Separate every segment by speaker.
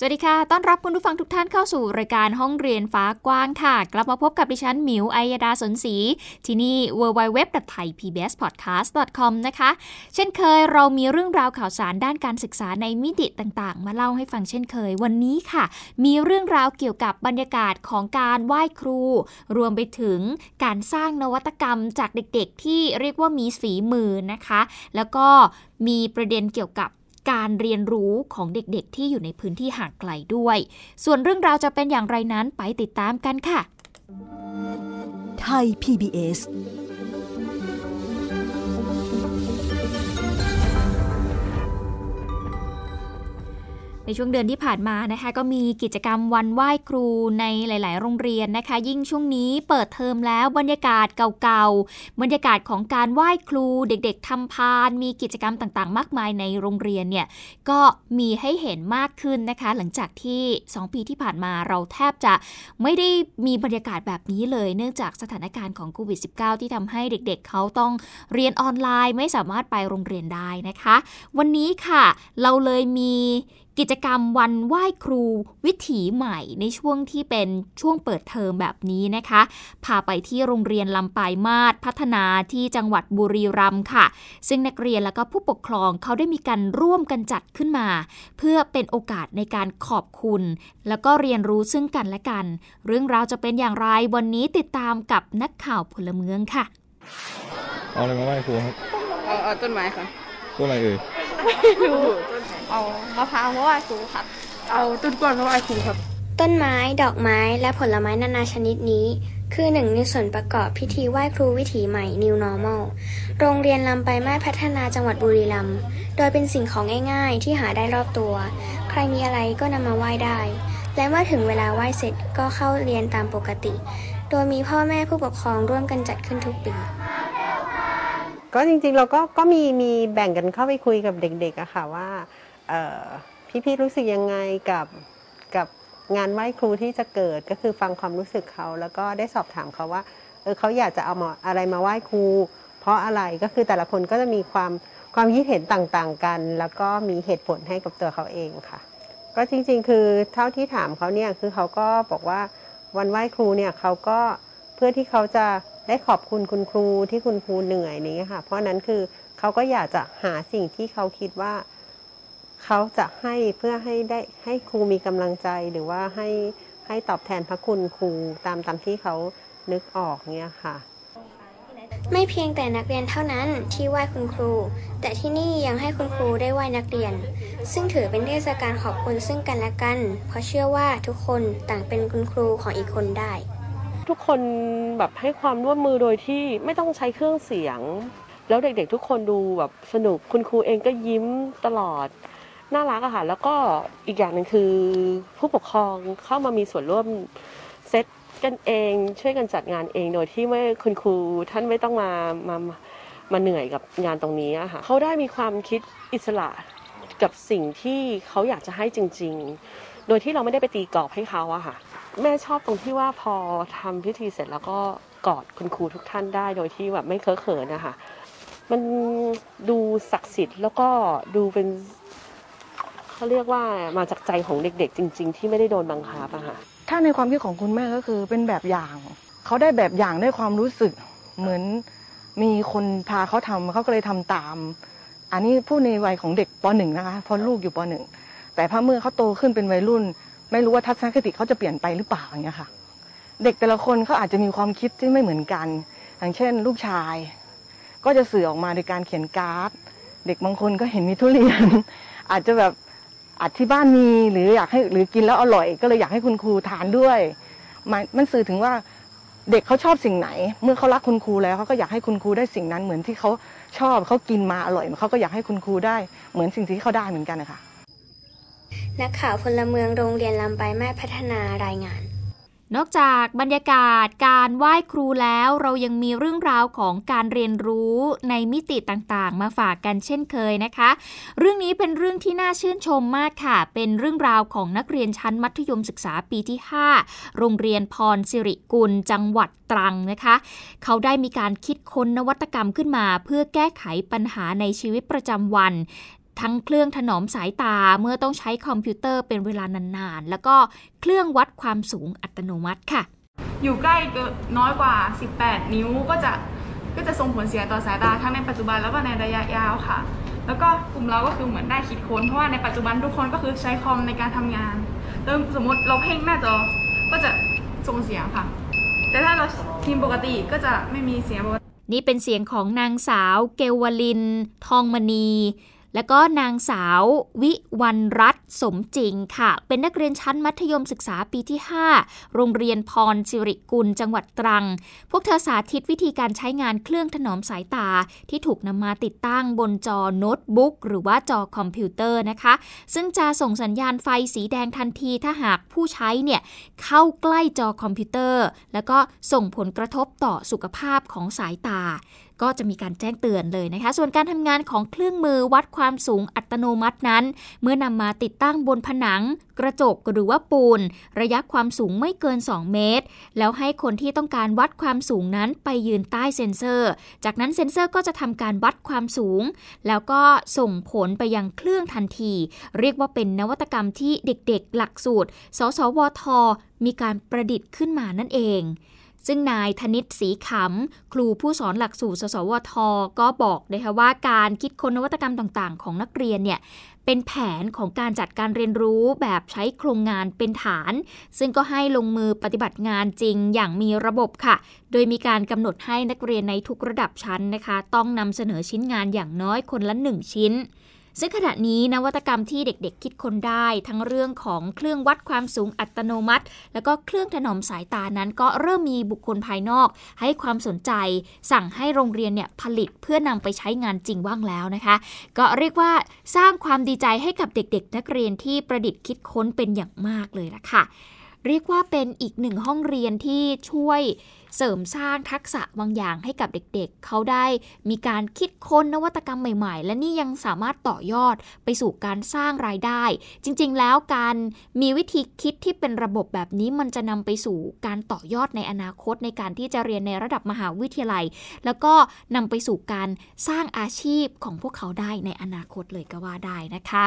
Speaker 1: สวัสดีค่ะ ต้อนรับคุณผู้ฟังทุกท่านเข้าสู่รายการห้องเรียนฟ้ากว้างค่ะ กลับมาพบกับดิฉันหมิวอัยดาสนศรีที่นี่ www.thaipbspodcast.com นะคะ เช่นเคยเรามีเรื่องราวข่าวสารด้านการศึกษาในมิติต่างๆ มาเล่าให้ฟังเช่นเคย วันนี้ค่ะ มีเรื่องราวเกี่ยวกับบรรยากาศของการไหว้ครู รวมไปถึงการสร้างนวัตกรรมจากเด็กๆ ที่เรียกว่ามีฝีมือนะคะ แล้วก็มีประเด็นเกี่ยวกับ การเรียนรู้ของเด็กๆ ที่อยู่ในพื้นที่ห่างไกลด้วย ส่วนเรื่องราวจะเป็นอย่างไรนั้นไปติดตามกันค่ะ
Speaker 2: ไทย PBS
Speaker 1: ในช่วงเดือนที่ผ่านมานะคะก็มีกิจกรรมวันไหว้ครูในหลาย ๆ โรงเรียนนะคะ ยิ่งช่วงนี้เปิดเทอมแล้วบรรยากาศเก่าๆบรรยากาศของการไหว้ครูเด็ก ๆทำพาน มีกิจกรรมต่างๆ มากมายในโรงเรียนเนี่ยก็มีให้เห็นมากขึ้นนะคะ หลังจากที่ 2 ปีที่ผ่านมาเราแทบจะไม่ได้มีบรรยากาศแบบนี้เลย เนื่องจากสถานการณ์ของโควิด -19 ที่ทำให้เด็กๆเขาต้องเรียนออนไลน์ไม่สามารถไปโรงเรียนได้นะคะ วันนี้ค่ะ เราเลยมี กิจกรรมวันไหว้ครูวิถีใหม่ในช่วงที่เป็นช่วงเปิดเทอมแบบนี้นะคะ พาไปที่โรงเรียนลำปายมาศพัฒนาที่จังหวัดบุรีรัมย์ค่ะ ซึ่งนักเรียนแล้วก็ผู้ปกครองเขาได้มีการร่วมกันจัดขึ้นมา เพื่อเป็นโอกาสในการขอบคุณ แล้วก็เรียนรู้ซึ่งกันและกัน เรื่องราวจะเป็นอย่างไรวันนี้ติดตามกับนักข่าวพลเมืองค่ะ
Speaker 3: เอาอะไรมาไหว้ครูครับ
Speaker 4: เอาเอาต้นไม้ค่ะ
Speaker 3: ต้นอะไรเอ่ย
Speaker 4: ดูเอามะพร้าวมาไหว้ครูครับ เอาต้นกล้วยมาไหว้ครูครับ
Speaker 5: ต้นไม้ดอกไม้และผลไม้นานาชนิดนี้ คือหนึ่งในส่วนประกอบพิธีไหว้ครูวิถีใหม่ New Normal โรงเรียนลำไปลายมาศพัฒนาจังหวัดบุรีรัมย์โดยเป็นสิ่งของง่ายๆ ที่หาได้รอบตัว ใครมีอะไรก็นำมาไหว้ได้ และเมื่อถึงเวลาไหว้เสร็จก็เข้าเรียนตามปกติ โดยมีพ่อแม่ผู้ปกครองร่วมกันจัดขึ้นทุกปี
Speaker 6: ก็จริงๆเราก็ก็มีมีแบ่งกันเข้าไปคุยกับเด็กๆอะค่ะว่าพี่ๆรู้สึกยังไงกับกับงานไหว้ครูที่จะเกิดก็คือฟังความรู้สึกเขาแล้วก็ได้สอบถามเขาว่าเออเขาอยากจะเอามาอะไรมาไหว้ครู เพราะอะไรก็คือแต่ละคนก็จะมีความความคิดเห็นต่างๆกัน แล้วก็มีเหตุผลให้กับตัวเขาเองค่ะ ก็จริงๆ คือเท่าที่ถามเขาเนี่ยคือเขาก็บอกว่าวันไหว้ครูเนี่ยเขาก็เพื่อที่เขาจะ ได้ขอบคุณคุณครูที่คุณครูเหนื่อยนี้ค่ะ เพราะนั้นคือเขาก็อยากจะหาสิ่งที่เขาคิดว่าเขาจะให้เพื่อให้ได้ให้ครูมีกำลังใจหรือว่าให้ให้ตอบแทนพระคุณครูตามตามที่เขานึกออกเนี่ยค่ะ
Speaker 5: ไม่เพียงแต่นักเรียนเท่านั้นที่ไหว้คุณครู แต่ที่นี่ยังให้คุณครูได้ไหว้นักเรียน ซึ่งถือเป็นเทศกาลขอบคุณซึ่งกันและกัน เพราะเชื่อว่าทุกคนต่างเป็นคุณครูของอีกคนได้
Speaker 6: ทุกคนแบบให้ความร่วมมือโดยที่ไม่ต้องใช้เครื่องเสียง แล้วเด็กๆทุกคนดูแบบสนุกคุณครูเองก็ยิ้มตลอดน่ารักอะค่ะแล้วก็อีกอย่างหนึ่งคือผู้ปกครองเข้ามามีส่วนร่วมเซตกันเองช่วยกันจัดงานเองโดยที่ไม่คุณครูท่านไม่ต้องมามามาเหนื่อยกับงานตรงนี้อะค่ะเขาได้มีความคิดอิสระกับสิ่งที่เขาอยากจะให้จริง ๆ โดยที่เราไม่ได้ไปตีกรอบให้เขาอะค่ะ แม่ชอบตรงที่ว่าพอทำพิธีเสร็จแล้วก็กอดคุณครูทุกท่านได้โดยที่แบบไม่เคอะเขินนะคะมันดูศักดิ์สิทธิ์แล้วก็ดูเป็นเขาเรียกว่ามาจากใจของเด็ก ๆ จริง ๆ ที่ไม่ได้โดนบังคับอะค่ะ
Speaker 7: ถ้าในความคิดของคุณแม่ก็คือเป็นแบบอย่าง เขาได้แบบอย่างได้ความรู้สึกเหมือนมีคนพาเขาทำเขาก็เลยทำตาม อันนี้พูดในวัยของเด็กปหนึ่งนะคะเพราะลูกอยู่ปหนึ่งแต่พอเมื่อเขาโตขึ้นเป็นวัยรุ่น ไม่รู้ว่าทัศนคติเขาจะเปลี่ยนไปหรือเปล่าอย่างเงี้ยค่ะ เด็กแต่ละคนเขาอาจจะมีความคิดที่ไม่เหมือนกัน อย่างเช่น ลูกชาย ก็จะสื่อออกมาโดยการเขียนการ์ด เด็กบางคนก็เห็นมีทุเรียน อาจจะแบบอาจที่บ้านมีหรืออยากให้หรือกินแล้วอร่อย ก็เลยอยากให้คุณครูทานด้วยมันมันสื่อถึงว่าเด็กเขาชอบสิ่งไหน เมื่อเขารักคุณครูแล้วเขาก็อยากให้คุณครูได้สิ่งนั้นเหมือนที่เขาชอบเขากินมาอร่อยเขาก็อยากให้คุณครูได้เหมือนสิ่งที่เขาได้เหมือนกันนะคะ
Speaker 5: นักข่าวพลเมืองโรงเรียนลำไปายมาศพัฒนารายงาน
Speaker 1: นอกจากบรรยากาศการไหว้ครูแล้วเรายังมีเรื่องราวของการเรียนรู้ในมิติต่างๆ มาฝากกันเช่นเคยนะคะ เรื่องนี้เป็นเรื่องที่น่าชื่นชมมากค่ะ เป็นเรื่องราวของนักเรียนชั้นมัธยมศึกษาปีที่ 5 โรงเรียนพรสิริกุล จังหวัดตรังนะคะ เขาได้มีการคิดค้นนวัตกรรมขึ้นมา เพื่อแก้ไขปัญหาในชีวิตประจำวัน ทั้งเครื่องถนอมสายตาเมื่อต้องใช้คอมพิวเตอร์เป็นเวลานานๆ แล้วก็เครื่องวัดความสูงอัตโนมัติค่ะ
Speaker 4: อยู่ใกล้เกินน้อยกว่า 18 นิ้วก็จะก็จะส่งผลเสียต่อสายตาทั้งในปัจจุบันแล้วก็ในระยะยาวค่ะ แล้วก็กลุ่มเราก็คือเหมือนได้คิดค้นเพราะว่าในปัจจุบันทุกคนก็คือใช้คอมในการทำงานแล้วสมมติเราเพ่งหน้าจอก็จะส่งเสียงค่ะ แต่ถ้าเราพิมพ์ปกติก็จะไม่มีเสียงปกติ
Speaker 1: นี่เป็นเสียงของนางสาวเกวลิน ทองมณี และก็นางสาววิวันรัตนสมจริงค่ะ เป็นนักเรียนชั้นมัธยมศึกษาปีที่ 5 โรงเรียนพรสิริกุลจังหวัดตรัง พวกเธอสาธิตวิธีการใช้งานเครื่องถนอมสายตา ที่ถูกนำมาติดตั้งบนจอโน้ตบุ๊กหรือว่าจอคอมพิวเตอร์นะคะ ซึ่งจะส่งสัญญาณไฟสีแดงทันทีถ้าหากผู้ใช้เนี่ยเข้าใกล้จอคอมพิวเตอร์ แล้วก็ส่งผลกระทบต่อสุขภาพของสายตา ก็จะมีการแจ้งเตือนเลยนะคะ ส่วนการทำงานของเครื่องมือวัดความสูงอัตโนมัตินั้น เมื่อนำมาติดตั้งบนผนัง กระจกหรือว่าปูน ระยะความสูงไม่เกิน 2 เมตร แล้วให้คนที่ต้องการวัดความสูงนั้นไปยืนใต้เซ็นเซอร์ จากนั้นเซ็นเซอร์ก็จะทำการวัดความสูง แล้วก็ส่งผลไปยังเครื่องทันที เรียกว่าเป็นนวัตกรรมที่เด็กๆ หลักสูตร สสวท มีการประดิษฐ์ขึ้นมานั่นเอง ซึ่งนายธนิตศรีขำ ครูผู้สอนหลักสูตร สสวท ก็บอกนะคะว่าการคิดค้นนวัตกรรมต่างๆ ของนักเรียนเนี่ยเป็นแผนของการจัดการเรียนรู้แบบใช้โครงงานเป็นฐาน ซึ่งก็ให้ลงมือปฏิบัติงานจริงอย่างมีระบบค่ะ โดยมีการกำหนดให้นักเรียนในทุกระดับชั้นนะคะ ต้องนำเสนอชิ้นงานอย่างน้อยคนละ 1 ชิ้น ซึ่งขณะนี้นวัตกรรมที่เด็กๆ คิดค้นได้ ทั้งเรื่องของเครื่องวัดความสูงอัตโนมัติ แล้วก็เครื่องถนอมสายตานั้นก็เริ่มมีบุคคลภายนอก ให้ความสนใจ สั่งให้โรงเรียนเนี่ยผลิตเพื่อนำไปใช้งานจริงบ้างแล้วนะคะ ก็เรียกว่าสร้างความดีใจให้กับเด็กๆ นักเรียนที่ประดิษฐ์คิดค้นเป็นอย่างมากเลยล่ะค่ะ เรียกว่าเป็นอีกหนึ่งห้องเรียนที่ช่วยเสริมสร้างทักษะบางอย่างให้กับเด็กๆเขาได้มีการคิดค้นนวัตกรรมใหม่ ๆ และนี่ยังสามารถต่อยอดไปสู่การสร้างรายได้ จริงๆ แล้วการมีวิธีคิดที่เป็นระบบแบบนี้มันจะนำไปสู่การต่อยอดในอนาคตในการที่จะเรียนในระดับมหาวิทยาลัย แล้วก็นำไปสู่การสร้างอาชีพของพวกเขาได้ในอนาคตเลยก็ว่าได้นะคะ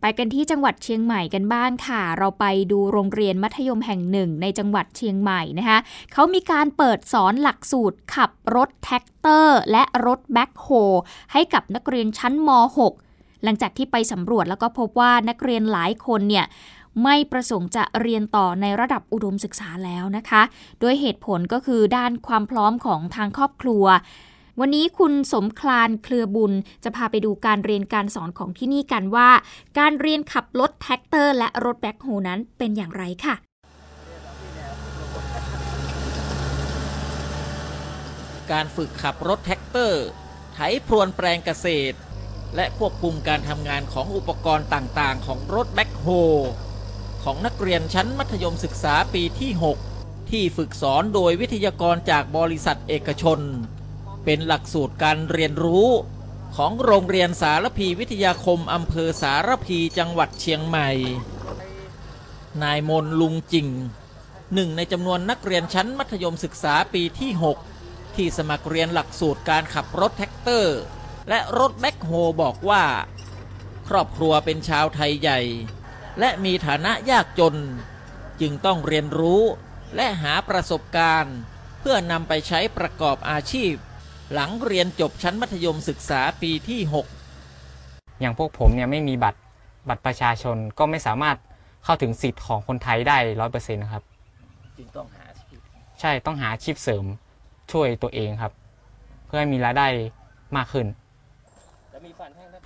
Speaker 1: ไปกันที่จังหวัดเชียงใหม่กันบ้างค่ะ เราไปดูโรงเรียนมัธยมแห่งหนึ่งในจังหวัดเชียงใหม่นะคะเขามีการเปิดสอนหลักสูตรขับรถแทรกเตอร์ และรถแบ็คโฮให้กับนักเรียนชั้นม .6 หลังจากที่ไปสำรวจแล้วก็พบว่านักเรียนหลายคนเนี่ยไม่ประสงค์จะเรียนต่อในระดับอุดมศึกษาแล้วนะคะ โดยเหตุผลก็คือด้านความพร้อมของทางครอบครัว วันนี้คุณสมคลานเครือบุญจะพาไปดูการเรียนการสอนของที่นี่กันว่า การเรียนขับรถแทรกเตอร์ และรถแบ็คโฮนั้นเป็นอย่างไรค่ะ
Speaker 8: การฝึกขับรถแทรกเตอร์ ไถพรวนแปลงเกษตร และควบคุมการทำงานของอุปกรณ์ต่างๆ ของรถแบ็คโฮของนักเรียนชั้นมัธยมศึกษาปีที่ 6 ที่ฝึกสอนโดยวิทยากรจากบริษัทเอกชน เป็นหลักสูตรการเรียนรู้ของโรงเรียนสารพีวิทยาคมอำเภอสารพีจังหวัดเชียงใหม่ นายมนลุงจิงหนึ่งในจำนวนนักเรียนชั้นมัธยมศึกษาปีที่ 6 ที่สมัครเรียนหลักสูตรการขับรถแทรกเตอร์ และรถแบ็คโฮบอกว่า ครอบครัวเป็นชาวไทยใหญ่ และมีฐานะยากจน จึงต้องเรียนรู้และหาประสบการณ์ เพื่อนำไปใช้ประกอบอาชีพ หลังเรียนจบชั้นมัธยมศึกษาปีที่ 6
Speaker 9: อย่างพวกผมเนี่ยไม่มีบัตรบัตรประชาชนก็ไม่สามารถเข้าถึงสิทธิ์ของคนไทยได้ร้อยเปอร์เซ็นต์นะครับ
Speaker 8: จึงต้องหาอาชีพ
Speaker 9: ใช่ต้องหาอาชีพเสริมช่วยตัวเองครับ เพื่อให้มีรายได้มากขึ้น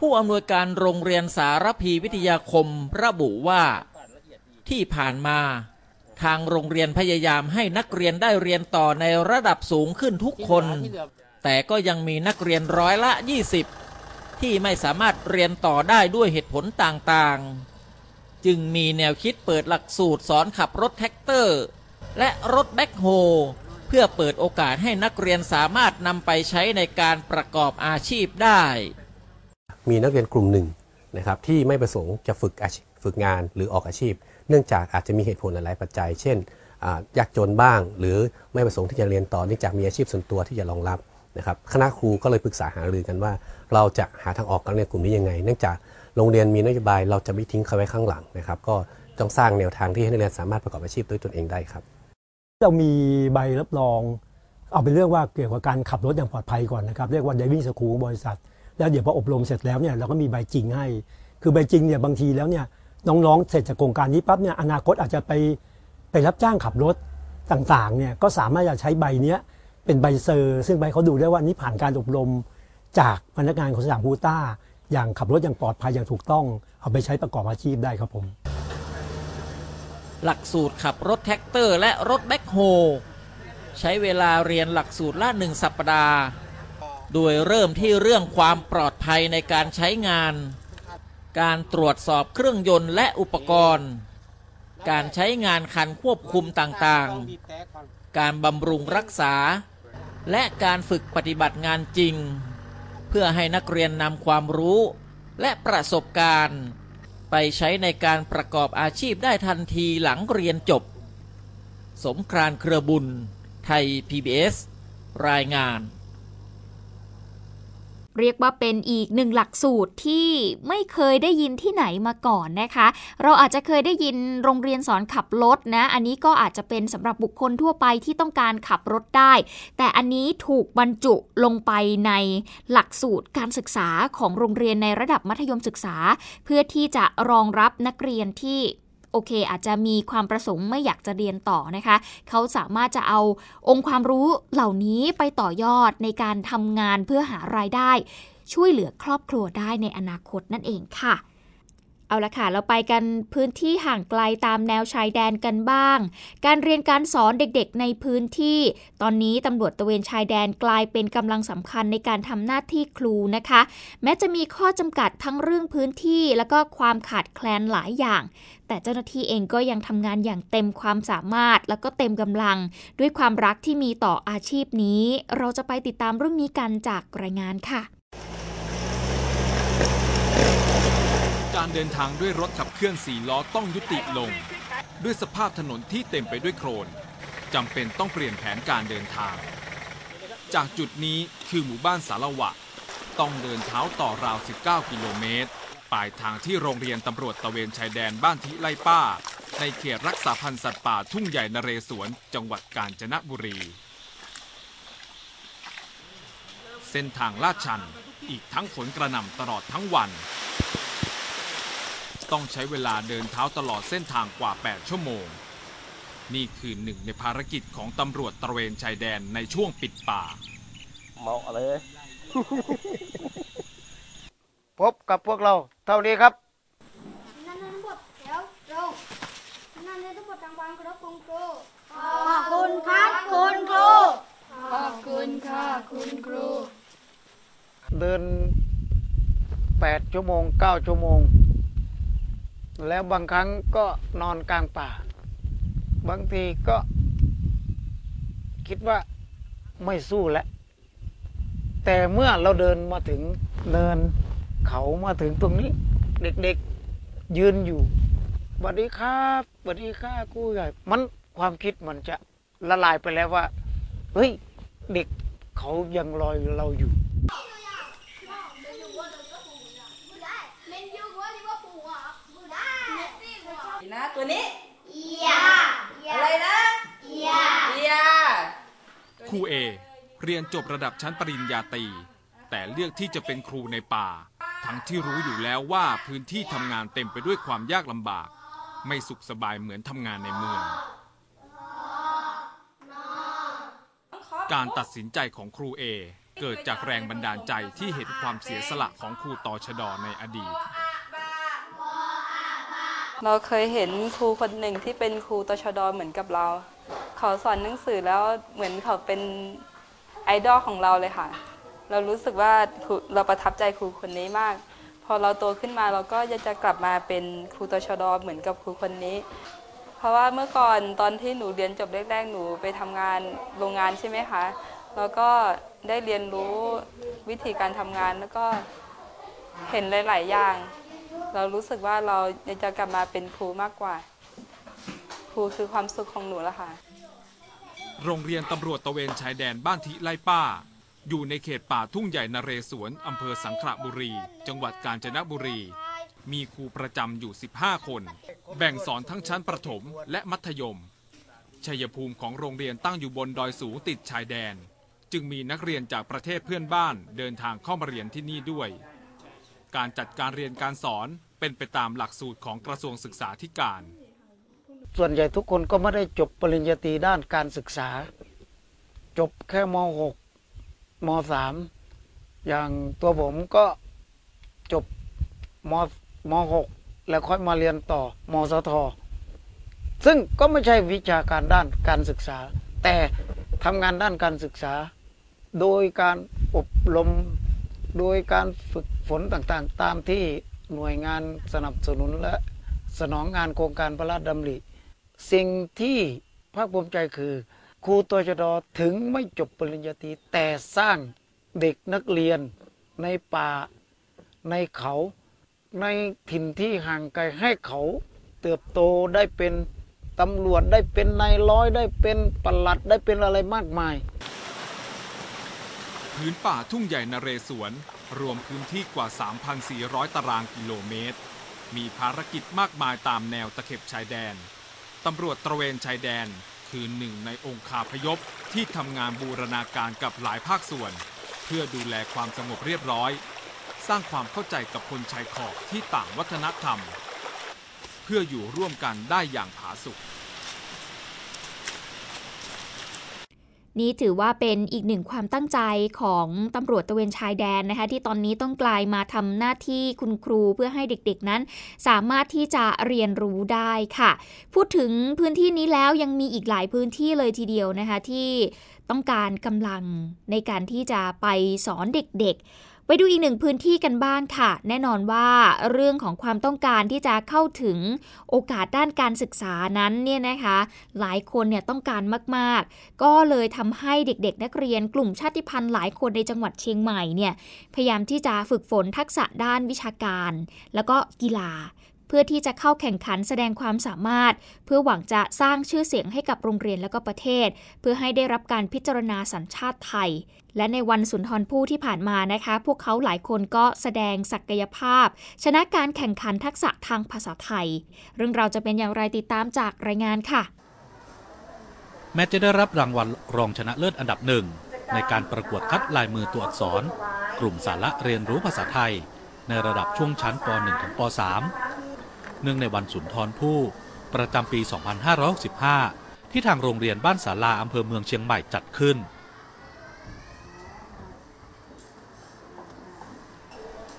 Speaker 8: ผู้อำนวยการโรงเรียนสารพีวิทยาคมระบุว่าที่ผ่านมาทางโรงเรียนพยายามให้นักเรียนได้เรียนต่อในระดับสูงขึ้นทุกคน แต่ก็ยังมีนักเรียนร้อยละ 20 ที่ไม่สามารถเรียนต่อได้ด้วยเหตุผลต่างๆ จึงมีแนวคิดเปิดหลักสูตรสอนขับรถแทรกเตอร์ และรถแบ็คโฮเพื่อเปิดโอกาสให้นักเรียนสามารถนำไปใช้ในการประกอบอาชีพได้
Speaker 10: มีนักเรียนกลุ่มหนึ่งนะครับที่ไม่ประสงค์จะฝึกฝึกงานหรือออกอาชีพ เนื่องจากอาจจะมีเหตุผลหลายปัจจัย เช่นยากจนบ้าง หรือไม่ประสงค์ที่จะเรียนต่อเนื่องจากมีอาชีพส่วนตัวที่จะรองรับ นะครับคณะครูก็เลยปรึกษาหารือกันว่า เราจะหาทางออกกับนักเรียนกลุ่มนี้ยังไง เนื่องจากโรงเรียนมีนโยบายเราจะไม่ทิ้งเขาไว้ข้างหลังนะครับ ก็ต้องสร้างแนวทางที่ให้นักเรียนสามารถประกอบอาชีพด้วยตนเองได้ครับ
Speaker 11: เรามีใบรับรอง เอาเป็นเรื่องว่าเกี่ยวกับการขับรถอย่างปลอดภัยก่อนนะครับเรียกว่า driving school ของบริษัท แล้วเดี๋ยวพออบรมเสร็จแล้วเนี่ยเราก็มีใบจริงให้ คือใบจริงเนี่ยบางทีแล้วเนี่ยน้องๆเสร็จจากโครงการนี้ปั๊บเนี่ยอนาคตอาจจะไปไปรับจ้างขับรถต่างๆเนี่ยก็สามารถจะใช้ใบเนี้ย เป็นใบ cert ซึ่งใบเขาดูได้ว่านี่ผ่านการอบรมจากพนักงานของสยามคูโบต้า อย่างขับรถอย่างปลอดภัยอย่างถูกต้อง เอาไปใช้ประกอบอาชีพได้ครับผม
Speaker 8: หลักสูตรขับรถแทรกเตอร์ และรถแบ็คโฮใช้เวลาเรียนหลักสูตรละหนึ่งสัปดาห์ โดยเริ่มที่เรื่องความปลอดภัยในการใช้งาน การตรวจสอบเครื่องยนต์และอุปกรณ์ การใช้งานคันควบคุมต่างๆ การบำรุงรักษา และการฝึกปฏิบัติงานจริง เพื่อให้นักเรียนนำความรู้ และประสบการณ์ ไปใช้ในการประกอบอาชีพได้ทันทีหลังเรียนจบ สมครานเครือบุญ ไทย PBS รายงาน
Speaker 1: เรียกว่าเป็นอีกหนึ่งหลักสูตรที่ไม่เคยได้ยินที่ไหนมาก่อนนะคะ เราอาจจะเคยได้ยินโรงเรียนสอนขับรถนะ อันนี้ก็อาจจะเป็นสำหรับบุคคลทั่วไปที่ต้องการขับรถได้ แต่อันนี้ถูกบรรจุลงไปในหลักสูตรการศึกษาของโรงเรียนในระดับมัธยมศึกษา เพื่อที่จะรองรับนักเรียนที่ โอเค อาจจะมีความประสงค์ไม่อยากจะเรียนต่อนะคะ เขาสามารถจะเอาองค์ความรู้เหล่านี้ไปต่อยอดในการทำงานเพื่อหารายได้ ช่วยเหลือครอบครัวได้ในอนาคตนั่นเองค่ะ เอาละค่ะ เราไปกันพื้นที่ห่างไกลตามแนวชายแดนกันบ้าง การเรียนการสอนเด็กๆในพื้นที่ ตอนนี้ตำรวจตระเวนชายแดนกลายเป็นกำลังสำคัญในการทำหน้าที่ครูนะคะ แม้จะมีข้อจำกัดทั้งเรื่องพื้นที่แล้วก็ความขาดแคลนหลายอย่าง แต่เจ้าหน้าที่เองก็ยังทำงานอย่างเต็มความสามารถ แล้วก็เต็มกำลัง ด้วยความรักที่มีต่ออาชีพนี้ เราจะไปติดตามเรื่องนี้กันจากรายงานค่ะ
Speaker 12: การเดินทางด้วยรถขับเคลื่อนสี่ล้อต้องยุติลง ด้วยสภาพถนนที่เต็มไปด้วยโคลนจำเป็นต้องเปลี่ยนแผนการเดินทาง จากจุดนี้คือหมู่บ้านสารวะ ต้องเดินเท้าต่อราว 19 กิโลเมตรปลายทางที่โรงเรียนตำรวจตะเวนชายแดนบ้านทิไลป้า ในเขตรักษาพันธุ์สัตว์ป่าทุ่งใหญ่นเรศวรจังหวัดกาญจนบุรี เส้นทางลาดชันอีกทั้งฝนกระหน่ำตลอดทั้งวัน ต้องใช้เวลาเดินเท้าตลอดเส้นทางกว่า 8 ชั่วโมง นี่คือหนึ่งในภารกิจของตำรวจตระเวนชายแดนในช่วงปิดป่า
Speaker 13: เมาอะไร พบกับพวกเราเท่านี้ครับ
Speaker 14: นั่นทั้งหมดแถวตรงนั่นทั้งหมดทางวางครับคุณครูขอบคุณครับคุณครูขอบคุณค่ะคุณครู
Speaker 13: เดิน 8 ชั่วโมง 9 ชั่วโมง แล้วบางครั้งก็นอนกลางป่า บางทีก็คิดว่าไม่สู้แล้ว แต่เมื่อเราเดินมาถึงเนินเขามาถึงตรงนี้ เด็กๆยืนอยู่สวัสดีครับสวัสดีค่ะครูใหญ่ มันความคิดมันจะละลายไปแล้วว่า เฮ้ย เด็กเขายังรอยเราอยู่
Speaker 15: นะ ตัวนี้
Speaker 14: ยา
Speaker 15: อะไรนะยายา
Speaker 12: ครูเอเรียนจบระดับชั้นปริญญาตรีแต่เลือกที่จะเป็นครูในป่า ทั้งที่รู้อยู่แล้วว่าพื้นที่ทำงานเต็มไปด้วยความยากลำบาก ไม่สุขสบายเหมือนทำงานในเมือง การตัดสินใจของครูเอเกิดจากแรงบันดาลใจที่เห็นความเสียสละของครูตอชดในอดีต
Speaker 16: เราเคยเห็นครูคนหนึ่งที่เป็นครูตชดเหมือนกับเรา เขาสอนหนังสือแล้วเหมือนเขาเป็นไอดอลของเราเลยค่ะ เรารู้สึกว่าเราประทับใจครูคนนี้มาก พอเราโตขึ้นมาเราก็อยากจะกลับมาเป็นครูตชดเหมือนกับครูคนนี้ เพราะว่าเมื่อก่อนตอนที่หนูเรียนจบแรกๆหนูไปทำงานโรงงานใช่ไหมคะแล้วก็ได้เรียนรู้วิธีการทำงานแล้วก็เห็นหลาย ๆ อย่าง เรารู้สึกว่าเราจะกลับมาเป็นครูมากกว่า ครูคือความสุขของหนูแล้วค่ะ
Speaker 12: โรงเรียนตำรวจตะเวนชายแดนบ้านทิไลป้า อยู่ในเขตป่าทุ่งใหญ่นเรศวรอำเภอสังขละบุรี จังหวัดกาญจนบุรี มีครูประจำอยู่ 15 คน แบ่งสอนทั้งชั้นประถมและมัธยมชัยภูมิของโรงเรียนตั้งอยู่บนดอยสูงติดชายแดน จึงมีนักเรียนจากประเทศเพื่อนบ้านเดินทางเข้ามาเรียนที่นี่ด้วย การจัดการเรียนการสอนเป็นไปตามหลักสูตรของกระทรวงศึกษาธิการ
Speaker 13: ส่วนใหญ่ทุกคนก็ไม่ได้จบปริญญาตรีด้านการศึกษา จบแค่ม .6 ม .3 อย่างตัวผมก็จบมม .6 แล้วค่อยมาเรียนต่อมสท ซึ่งก็ไม่ใช่วิชาการด้านการศึกษา แต่ทำงานด้านการศึกษา โดยการอบรม โดยการฝึกฝนต่างๆ ตามที่หน่วยงานสนับสนุนและสนองงานโครงการพระราชดำริ สิ่งที่ภาคภูมิใจคือ ครูตัวชดถึงไม่จบปริญญาตรีแต่สร้างเด็กนักเรียนในป่าในเขาในถิ่นที่ห่างไกลให้เขาเติบโตได้เป็นตำรวจได้เป็นนายร้อยได้เป็นปลัดได้เป็นอะไรมากมาย
Speaker 12: พื้นป่าทุ่งใหญ่นเรศวร รวมพื้นที่กว่า 3,400 ตารางกิโลเมตร มีภารกิจมากมายตามแนวตะเข็บชายแดน ตำรวจตระเวนชายแดน คือหนึ่งในองค์คาพยพที่ทำงานบูรณาการกับหลายภาคส่วน เพื่อดูแลความสงบเรียบร้อย สร้างความเข้าใจกับคนชายขอบที่ต่างวัฒนธรรม เพื่ออยู่ร่วมกันได้อย่างผาสุก
Speaker 1: นี่ถือว่าเป็นอีกหนึ่งความตั้งใจของตำรวจตะเวนชายแดนนะคะ ที่ตอนนี้ต้องกลายมาทำหน้าที่คุณครูเพื่อให้เด็กๆนั้น สามารถที่จะเรียนรู้ได้ค่ะ พูดถึงพื้นที่นี้แล้วยังมีอีกหลายพื้นที่เลยทีเดียวนะคะที่ต้องการกำลังในการที่จะไปสอนเด็กๆ ไปดูอีกหนึ่งพื้นที่กันบ้างค่ะ แน่นอนว่าเรื่องของความต้องการที่จะเข้าถึงโอกาสด้านการศึกษานั้นเนี่ยนะคะ หลายคนเนี่ยต้องการมากๆ ก็เลยทำให้เด็กๆ นักเรียนกลุ่มชาติพันธุ์หลายคนในจังหวัดเชียงใหม่เนี่ยพยายามที่จะฝึกฝนทักษะด้านวิชาการ แล้วก็กีฬา พื่อที่จะเข้าแข่งขันแสดงความสามารถ เพื่อหวังจะสร้างชื่อเสียงให้กับโรงเรียนและก็ประเทศ เพื่อให้ได้รับการพิจารณาสัญชาติไทย และในวันสุนทรภู่ที่ผ่านมานะคะ พวกเขาหลายคนก็แสดงศักยภาพ ชนะการแข่งขันทักษะทางภาษาไทย เรื่องเราจะเป็นอย่างไรติดตามจากรายงานค่ะ
Speaker 17: แม้จะได้รับรางวัลรองชนะเลิศอันดับหนึ่งในการประกวดคัดลายมือตัวอักษร กลุ่มสาระเรียนรู้ภาษาไทย ในระดับช่วงชั้นป .1 ถึงป .3 เนื่องในวันสุนทรภู่ประจำปี 2565 ที่ทางโรงเรียนบ้านศาลาอำเภอเมืองเชียงใหม่จัดขึ้น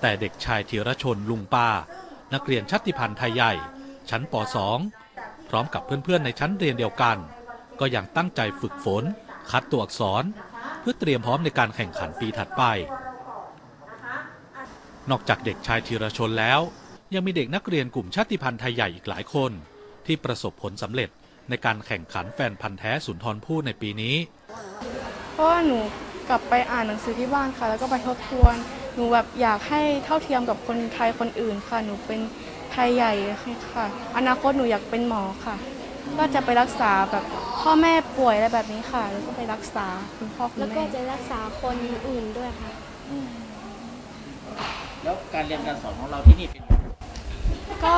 Speaker 17: แต่เด็กชายธีรชนลุงป้า นักเรียนชาติพันธุ์ไทยใหญ่ ชั้นป .2 พร้อมกับเพื่อนๆในชั้นเรียนเดียวกัน ก็ยังตั้งใจฝึกฝน คัดตัวอักษร เพื่อเตรียมพร้อมในการแข่งขันปีถัดไป นอกจากเด็กชายธีรชนแล้ว ยังมีเด็กนักเรียนกลุ่มชาติพันธุ์ไทยใหญ่อีกหลายคน ที่ประสบผลสำเร็จในการแข่งขันแฟนพันธ์แท้สุนทรภู่ในปีนี้
Speaker 18: เพราะว่าหนูกลับไปอ่านหนังสือที่บ้านค่ะ แล้วก็ไปทบทวน หนูแบบอยากให้เท่าเทียมกับคนไทยคนอื่นค่ะ หนูเป็นไทยใหญ่ค่ะ อนาคตหนูอยากเป็นหมอค่ะ ก็จะไปรักษาแบบพ่อแม่ป่วยอะไรแบบนี้ค่ะ แล้วก็ไปรักษาคุณพ่อคุณ
Speaker 14: แล้ว
Speaker 18: แม่
Speaker 14: ก็จะรักษาคนอื่นด้วยค่ะ
Speaker 8: แล้วการเรียนการสอนของเราที่นี่เป็น
Speaker 18: ก็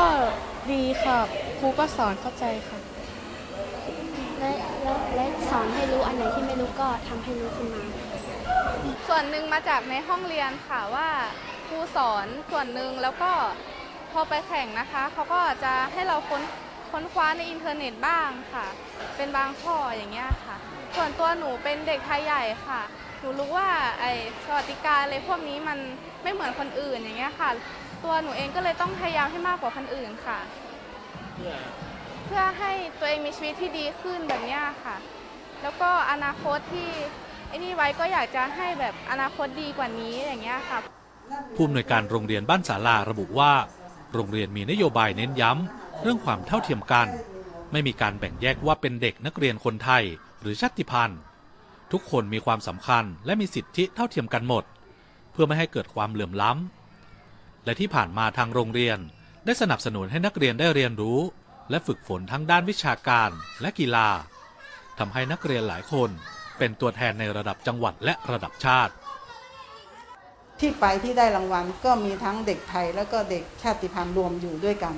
Speaker 18: ดีค่ะครูก็สอนเข้าใจค่ะ
Speaker 14: และและและสอนให้รู้อันไหนที่ไม่รู้ก็ทำให้รู้ขึ้นมา
Speaker 4: ส่วนหนึ่งมาจากในห้องเรียนค่ะว่าครูสอนส่วนหนึ่งแล้วก็พอไปแข่งนะคะเขาก็จะให้เราค้นค้นคว้าในอินเทอร์เน็ตบ้างค่ะ เป็นบางข้ออย่างเงี้ยค่ะ ส่วนตัวหนูเป็นเด็กไทยใหญ่ค่ะหนู
Speaker 18: นูรู้ว่าไอ้สวัสดิการอะไรพวกนี้มันไม่เหมือนคนอื่นอย่างเงี้ยค่ะ ตัวหนูเองก็เลยต้องพยายามให้มากกว่าคนอื่นค่ะเพื่อให้ตัวเองมีชีวิตที่ดีขึ้นแบบเนี้ยค่ะ แล้วก็อนาคตที่ไอ้นี่ไว้ก็อยากจะให้แบบอนาคตดีกว่านี้อย่างเงี้ยค่ะ
Speaker 17: ผู้อำนวยการโรงเรียนบ้านศาลาระบุว่า โรงเรียนมีนโยบายเน้นย้ำ เรื่องความเท่าเทียมกัน ไม่มีการแบ่งแยกว่าเป็นเด็กนักเรียนคนไทย หรือชาติพันธุ์ ทุกคนมีความสำคัญและมีสิทธิเท่าเทียมกันหมด เพื่อไม่ให้เกิดความเหลื่อมล้ำ และที่ผ่านมาทางโรงเรียน ได้สนับสนุนให้นักเรียนได้เรียนรู้ และฝึกฝนทั้งด้านวิชาการและกีฬาทำให้นักเรียนหลายคนเป็นตัวแทนในระดับจังหวัดและระดับชาติ
Speaker 19: ที่ไปที่ได้รางวัลก็มีทั้งเด็กไทยแล้วก็เด็กชาติพันธุ์รวมอยู่ด้วยกัน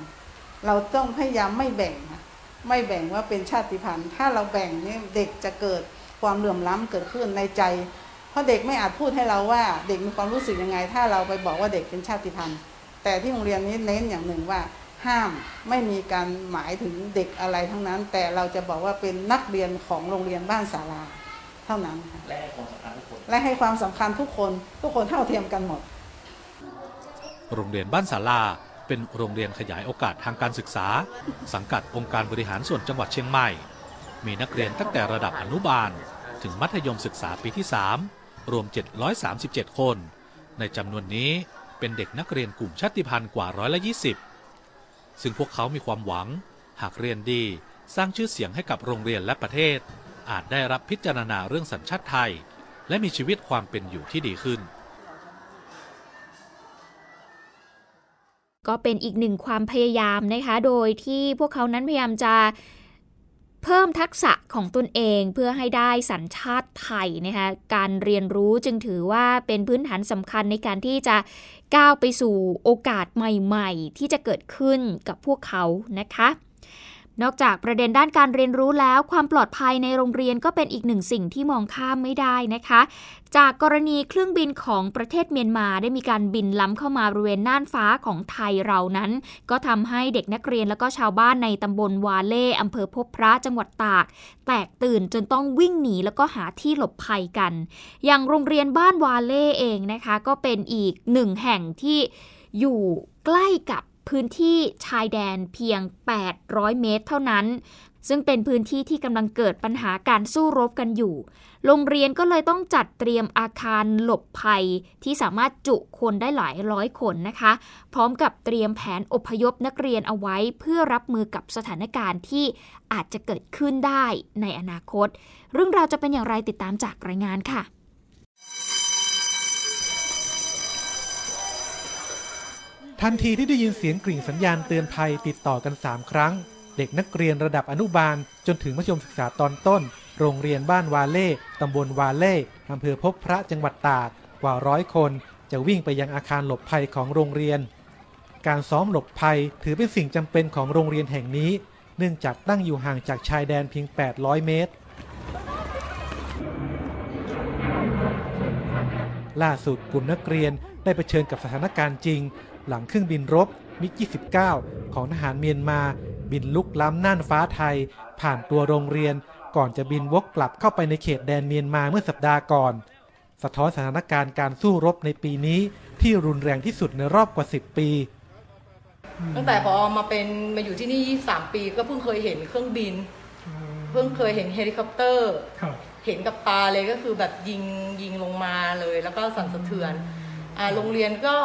Speaker 19: เราต้องพยายามไม่แบ่งนะไม่แบ่งว่าเป็นชาติพันธุ์ ถ้าเราแบ่งเนี่ยเด็กจะเกิดความเหลื่อมล้ำเกิดขึ้นในใจ ราะเด็กไม่อาจพูดให้เราว่าเด็กมีความรู้สึกยังไง ถ้าเราไปบอกว่าเด็กเป็นชาติพันธุ์ แต่ที่โรงเรียนนี้เน้นอย่างหนึ่งว่า ห้ามไม่มีการหมายถึงเด็กอะไรทั้งนั้น แต่เราจะบอกว่าเป็นนักเรียนของโรงเรียนบ้านศาลาเท่านั้นค่ะ
Speaker 8: และให้ความสำคัญทุกคน
Speaker 19: และให้ความสำคัญทุกคนทุกคนเท่าเทียมกันหมด
Speaker 17: โรงเรียนบ้านศาลาเป็นโรงเรียนขยายโอกาสทางการศึกษา สังกัดองค์การบริหารส่วนจังหวัดเชียงใหม่ มีนักเรียนตั้งแต่ระดับอนุบาล ถึงมัธยมศึกษาปีที่ 3 รวม 737 คน ในจำนวนนี้เป็นเด็กนักเรียนกลุ่มชาติพันธุ์กว่าร้อยละ20 ซึ่งพวกเขามีความหวัง หากเรียนดีสร้างชื่อเสียงให้กับโรงเรียนและประเทศ อาจได้รับพิจารณาเรื่องสัญชาติไทย และมีชีวิตความเป็นอยู่ที่ดีขึ้น
Speaker 1: ก็เป็นอีกหนึ่งความพยายามนะคะ โดยที่พวกเขานั้นพยายามจะ เพิ่มทักษะของตนเองเพื่อให้ได้สัญชาติไทยนะคะการเรียนรู้จึงถือว่าเป็นพื้นฐานสำคัญในการที่จะก้าวไปสู่โอกาสใหม่ ๆ ที่จะเกิดขึ้นกับพวกเขานะคะ นอกจากประเด็นด้านการเรียนรู้แล้ว ความปลอดภัยในโรงเรียนก็เป็นอีกหนึ่งสิ่งที่มองข้ามไม่ได้นะคะ จากกรณีเครื่องบินของประเทศเมียนมาได้มีการบินล้ำเข้ามาบริเวณน่านฟ้าของไทยเรานั้น ก็ทำให้เด็กนักเรียนและก็ชาวบ้านในตำบลวาเล่อำเภอพบพระจังหวัดตาก แตกตื่นจนต้องวิ่งหนีแล้วก็หาที่หลบภัยกัน อย่างโรงเรียนบ้านวาเล่เองนะคะ ก็เป็นอีกหนึ่งแห่งที่อยู่ใกล้กับ พื้นที่ชายแดนเพียง 800 เมตรเท่านั้น ซึ่งเป็นพื้นที่ที่กำลังเกิดปัญหาการสู้รบกันอยู่ โรงเรียนก็เลยต้องจัดเตรียมอาคารหลบภัยที่สามารถจุคนได้หลายร้อยคนนะคะ พร้อมกับเตรียมแผนอพยพนักเรียนเอาไว้เพื่อรับมือกับสถานการณ์ที่อาจจะเกิดขึ้นได้ในอนาคต เรื่องราวจะเป็นอย่างไรติดตามจากรายงานค่ะ
Speaker 20: ทันทีที่ได้ยินเสียงกริ่งสัญญาณเตือนภัยติดต่อกัน 3 ครั้ง เด็กนักเรียนระดับอนุบาล จนถึงมัธยมศึกษาตอนต้น โรงเรียนบ้านวาเล่ตำบลวาเล่อำเภอพบพระจังหวัดตากกว่าร้อยคน จะวิ่งไปยังอาคารหลบภัยของโรงเรียน การซ้อมหลบภัยถือเป็นสิ่งจำเป็นของโรงเรียนแห่งนี้ เนื่องจากตั้งอยู่ห่างจากชายแดนเพียง 800 เมตร ล่าสุดกลุ่มนักเรียนได้เผชิญกับสถานการณ์จริง หลังเครื่องบินรบมิก 29 ของทหารเมียนมาบินลุกล้ำน่านฟ้าไทย ผ่านตัวโรงเรียน ก่อนจะบินวกกลับเข้าไปในเขตแดนเมียนมาเมื่อสัปดาห์ก่อน สะท้อนสถานการณ์การสู้รบในปีนี้ที่รุนแรงที่สุดในรอบกว่า 10 ปี
Speaker 21: ตั้งแต่พอมาเป็นมาอยู่ที่นี่ 23 ปีก็เพิ่งเคยเห็นเครื่องบิน เพิ่งเคยเห็นเฮลิคอปเตอร์เห็นกับตาเลยก็คือแบบยิงยิงลงมาเลย แล้วก็สั่นสะเทือนอ่าโรงเรียนก็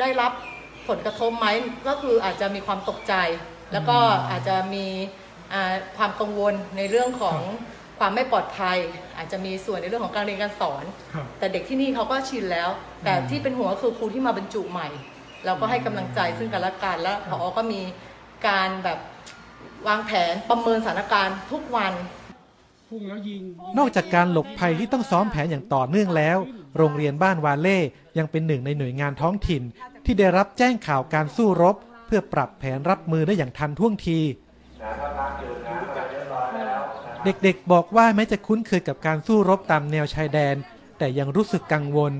Speaker 21: ได้รับผลกระทบไหมก็คืออาจจะมีความตกใจ แล้วก็อาจจะมีอ่าความกังวลในเรื่องของความไม่ปลอดภัย อาจจะมีส่วนในเรื่องของการเรียนการสอน แต่เด็กที่นี่เขาก็ชินแล้ว แต่ที่เป็นห่วงก็คือครูที่มาบรรจุใหม่ เราก็ให้กำลังใจซึ่งกันและกันแล้วพอก็มีการแบบวางแผนประเมินสถานการณ์ทุกวัน
Speaker 20: นอกจากการหลบภัยที่ต้องซ้อมแผนอย่างต่อเนื่องแล้ว โรงเรียนบ้านวาเล่ยังเป็นหนึ่งในหน่วยงานท้องถิ่น ที่ได้รับแจ้งข่าวการสู้รบ เพื่อปรับแผนรับมือได้อย่างทันท่วงทีเด็กๆบอกว่าแม้จะคุ้นเคยกับการสู้รบตามแนวชายแดน แต่ยังรู้สึกกังวล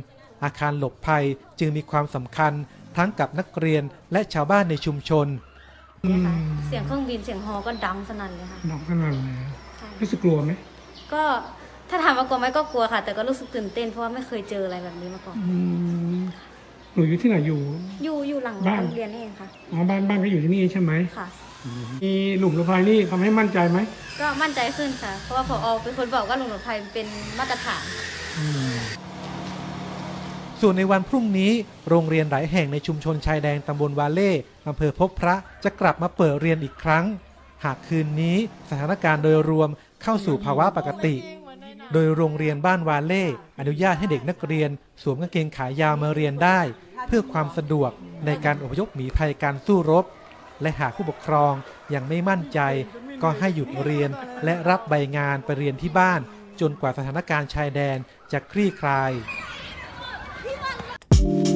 Speaker 20: อาคารหลบภัยจึงมีความสำคัญ ทั้งกับนักเรียนและชาวบ้านในชุมชน
Speaker 22: เสียงเครื่องบินเสียงฮอก็ดังสนั่นเลยค่ะ
Speaker 23: หนักขนาดไหน รู้สึกกลัวไหม
Speaker 22: ก็
Speaker 24: ถ้าถามว่ากลัวไหมก็กลัวค่ะ แต่ก็รู้สึกตื่นเต้นเพราะว่าไม่เคยเจออะไรแบบนี้มาก่อน
Speaker 22: อืมหนูอยู่ที่ไหนอยู่
Speaker 24: อยู่อยู่หลัง
Speaker 22: บ้าน
Speaker 24: โรงเรียนนี่เองค่ะ
Speaker 22: อ๋อบ้านบ้านก็อยู่ที่นี่ใช่ไหม
Speaker 24: ค่ะ
Speaker 22: มีหลุมระบายนี่ทำให้มั่นใจไหม
Speaker 24: ก็มั่นใจขึ้นค่ะ เพราะว่าพอเป็นคนบอกว่าหลวงหลวงไพเป็นมาตรฐาน
Speaker 20: ส่วนในวันพรุ่งนี้ โรงเรียนหลายแห่งในชุมชนชายแดนตำบลวาเล่อำเภอพบพระจะกลับมาเปิดเรียนอีกครั้ง หากคืนนี้สถานการณ์โดยรวม เข้าสู่ภาวะปกติ โดยโรงเรียนบ้านวาเล่อนุญาตให้เด็กนักเรียน สวมกางเกงขายาวมาเรียนได้ เพื่อความสะดวกในการอพยพหนีภัยการสู้รบ และหากผู้ปกครองยังไม่มั่นใจ ก็ให้หยุดเรียนและรับใบงานไปเรียนที่บ้าน จนกว่าสถานการณ์ชายแดนจะคลี่คลาย
Speaker 23: ติด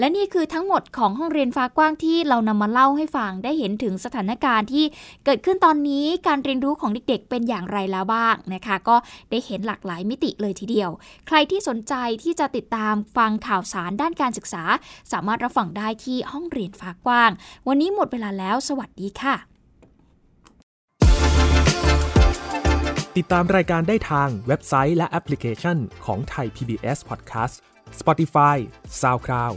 Speaker 1: และนี่คือทั้งหมดของห้องเรียนฟ้ากว้างที่เรานำมาเล่าให้ฟังได้เห็นถึงสถานการณ์ที่เกิดขึ้นตอนนี้การเรียนรู้ของเด็กๆ เป็นอย่างไรแล้วบ้างนะคะ ก็ได้เห็นหลากหลายมิติเลยทีเดียว ใครที่สนใจที่จะติดตามฟังข่าวสารด้านการศึกษา สามารถรับฟังได้ที่ห้องเรียนฟ้ากว้าง วันนี้หมดเวลาแล้ว สวัสดีค่ะ
Speaker 25: ติดตามรายการได้ทางเว็บไซต์และแอปพลิเคชันของไทย PBS Podcast Spotify SoundCloud